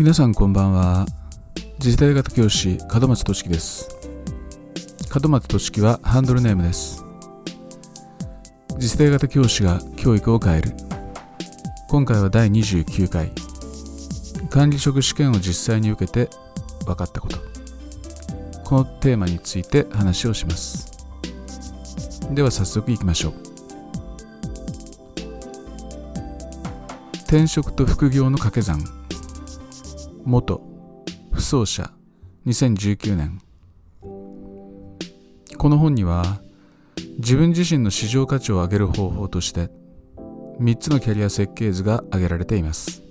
皆さんこんばんは。次世代型教師門松俊樹です。門松俊樹はハンドルネームです。次世代型教師が教育を変える。今回は第29回。管理職試験を実際に受けて分かったこと。このテーマについて話をします。では早速いきましょう。転職と副業の掛け算。元不走者2019年。この本には自分自身の市場価値を上げる方法として3つのキャリア設計図が挙げられています。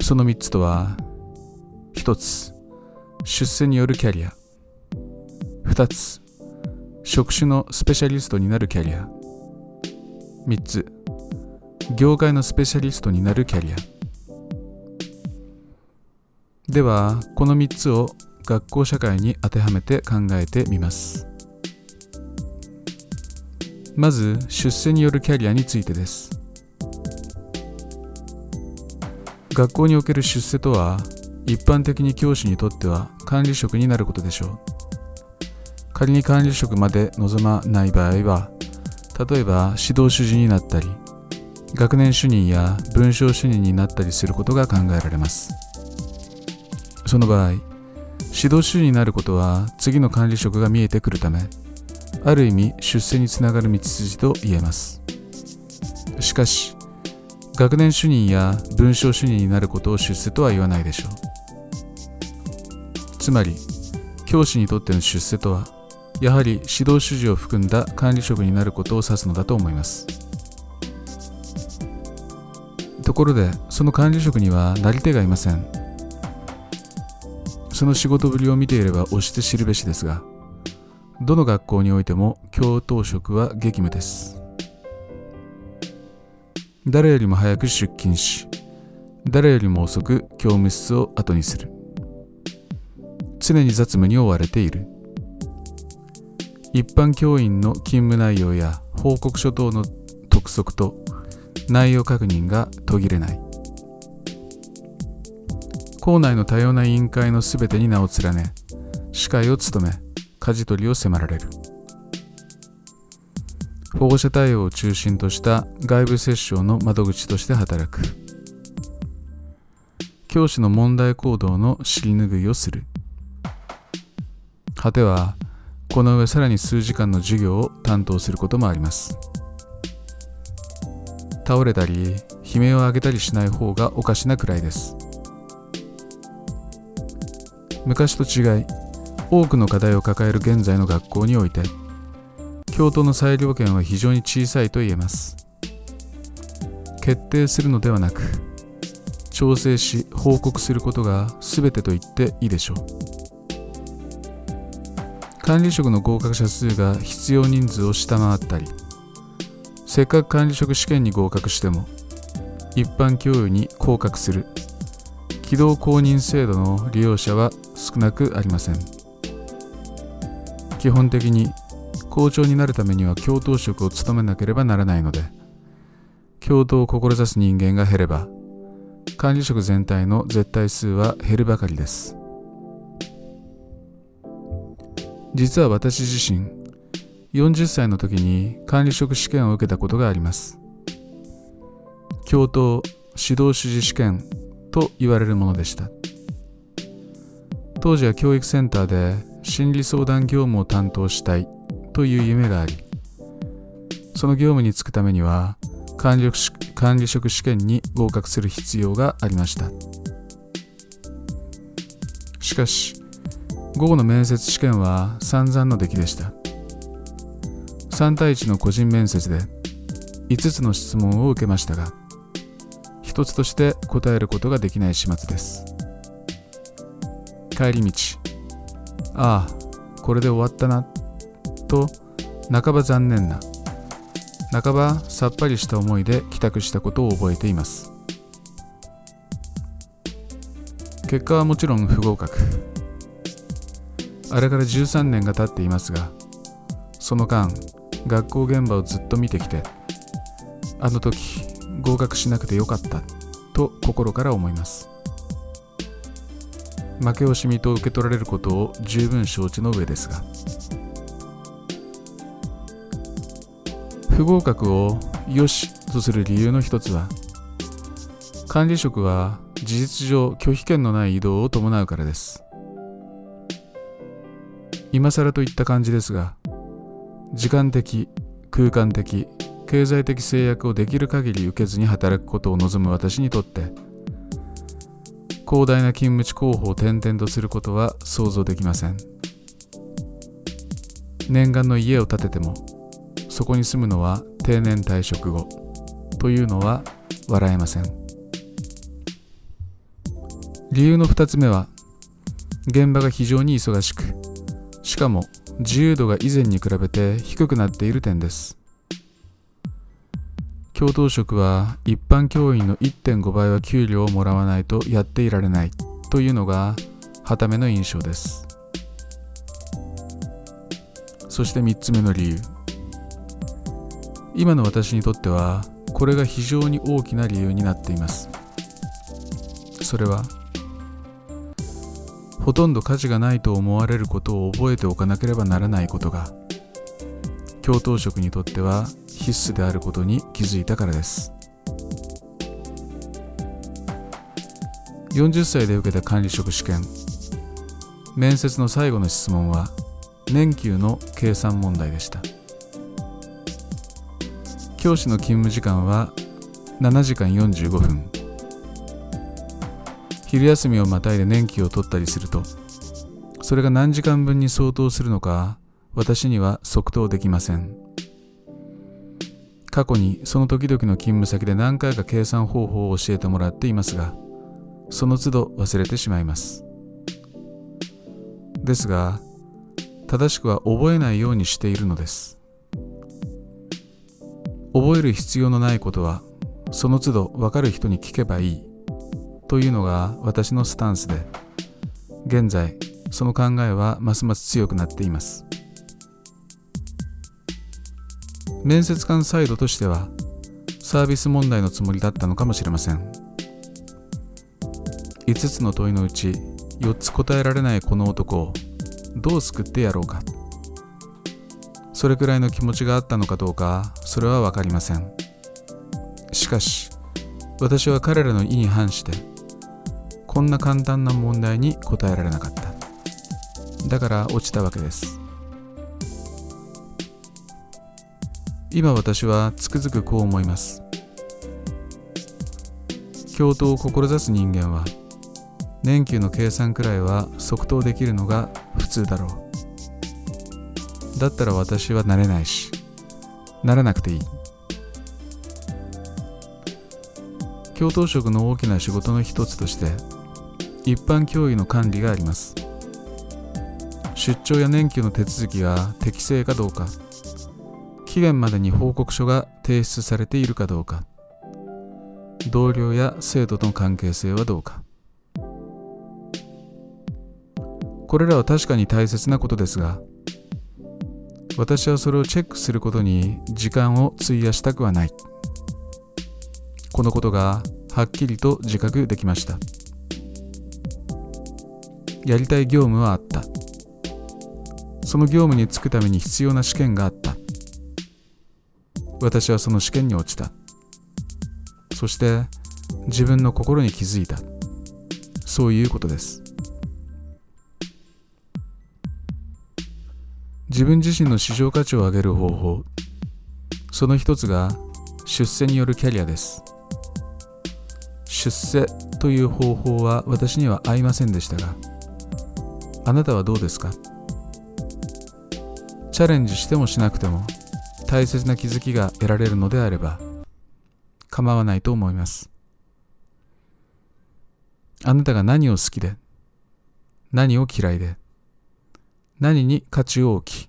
その3つとは1つ出世によるキャリア。2つ職種のスペシャリストになるキャリア。3つ業界のスペシャリストになるキャリア。ではこの3つを学校社会に当てはめて考えてみます。まず出世によるキャリアについてです。学校における出世とは一般的に教師にとっては管理職になることでしょう。仮に管理職まで望まない場合は例えば指導主事になったり学年主任や文章主任になったりすることが考えられます。その場合指導主任になることは次の管理職が見えてくるためある意味出世につながる道筋と言えます。しかし学年主任や文章主任になることを出世とは言わないでしょう。つまり教師にとっての出世とはやはり指導主事を含んだ管理職になることを指すのだと思います。ところでその管理職にはなり手がいません。その仕事ぶりを見ていれば押して知るべしですがどの学校においても教頭職は激務です。誰よりも早く出勤し誰よりも遅く教務室を後にする。常に雑務に追われている。一般教員の勤務内容や報告書等の督促と内容確認が途切れない。校内の多様な委員会のすべてに名を連ね司会を務め舵取りを迫られる保護者対応を中心とした外部折衝の窓口として働く教師の問題行動の尻拭いをする果てはこの上さらに数時間の授業を担当することもあります倒れたり悲鳴を上げたりしない方がおかしなくらいです昔と違い多くの課題を抱える現在の学校において教頭の裁量権は非常に小さいと言えます。決定するのではなく調整し報告することが全てと言っていいでしょう。管理職の合格者数が必要人数を下回ったりせっかく管理職試験に合格しても一般教諭に降格する。軌道公認制度の利用者は少なくありません。基本的に校長になるためには教頭職を務めなければならないので教頭を志す人間が減れば管理職全体の絶対数は減るばかりです。実は私自身40歳の時に管理職試験を受けたことがあります。教頭指導主事試験と言われるものでした。当時は教育センターで心理相談業務を担当したいという夢がありその業務に就くためには管理管理職試験に合格する必要がありました。しかし午後の面接試験は散々の出来でした。3対1の個人面接で5つの質問を受けましたが1つとして答えることができない始末です。帰り道。ああこれで終わったな。と半ば残念な。半ばさっぱりした思いで帰宅したことを覚えています。結果はもちろん不合格。あれから13年が経っていますがその間学校現場をずっと見てきてあの時合格しなくてよかったと心から思います。負け惜しみと受け取られることを十分承知の上ですが不合格を良しとする理由の一つは管理職は事実上拒否権のない移動を伴うからです。今更といった感じですが時間的空間的経済的制約をできる限り受けずに働くことを望む私にとって広大な勤務地候補を転々とすることは想像できません。念願の家を建ててもそこに住むのは定年退職後というのは笑えません。理由の2つ目は現場が非常に忙しくしかも自由度が以前に比べて低くなっている点です。教頭職は一般教員の1.5倍は給料をもらわないとやっていられないというのがはための印象です。そして3つ目の理由。今の私にとってはこれが非常に大きな理由になっています。それはほとんど価値がないと思われることを覚えておかなければならないことが教頭職にとっては必須であることに気づいたからです。40歳で受けた管理職試験。面接の最後の質問は年給の計算問題でした。教師の勤務時間は7時間45分。昼休みをまたいで年季を取ったりするとそれが何時間分に相当するのか私には即答できません。過去にその時々の勤務先で何回か計算方法を教えてもらっていますがその都度忘れてしまいます。ですが正しくは覚えないようにしているのです。覚える必要のないことはその都度分かる人に聞けばいいというのが私のスタンスで現在その考えはますます強くなっています。面接官サイドとしてはサービス問題のつもりだったのかもしれません。5つの問いのうち4つ答えられないこの男をどう救ってやろうか。それくらいの気持ちがあったのかどうかそれは分かりません。しかし私は彼らの意に反してこんな簡単な問題に答えられなかった。だから落ちたわけです。今私はつくづくこう思います。教頭を志す人間は年給の計算くらいは即答できるのが普通だろう。だったら私はなれないしならなくていい。教頭職の大きな仕事の一つとして一般教諭の管理があります。出張や年給の手続きが適正かどうか期限までに報告書が提出されているかどうか。同僚や生徒との関係性はどうか。これらは確かに大切なことですが私はそれをチェックすることに時間を費やしたくはない。このことがはっきりと自覚できました。やりたい業務はあった。その業務に就くために必要な試験があった。私はその試験に落ちた。そして自分の心に気づいた。そういうことです。自分自身の市場価値を上げる方法。その一つが出世によるキャリアです。出世という方法は私には合いませんでしたがあなたはどうですか？チャレンジしてもしなくても大切な気づきが得られるのであれば構わないと思います。あなたが何を好きで何を嫌いで何に価値を置き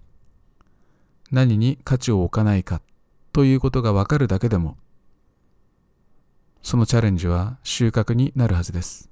何に価値を置かないかということがわかるだけでもそのチャレンジは収穫になるはずです。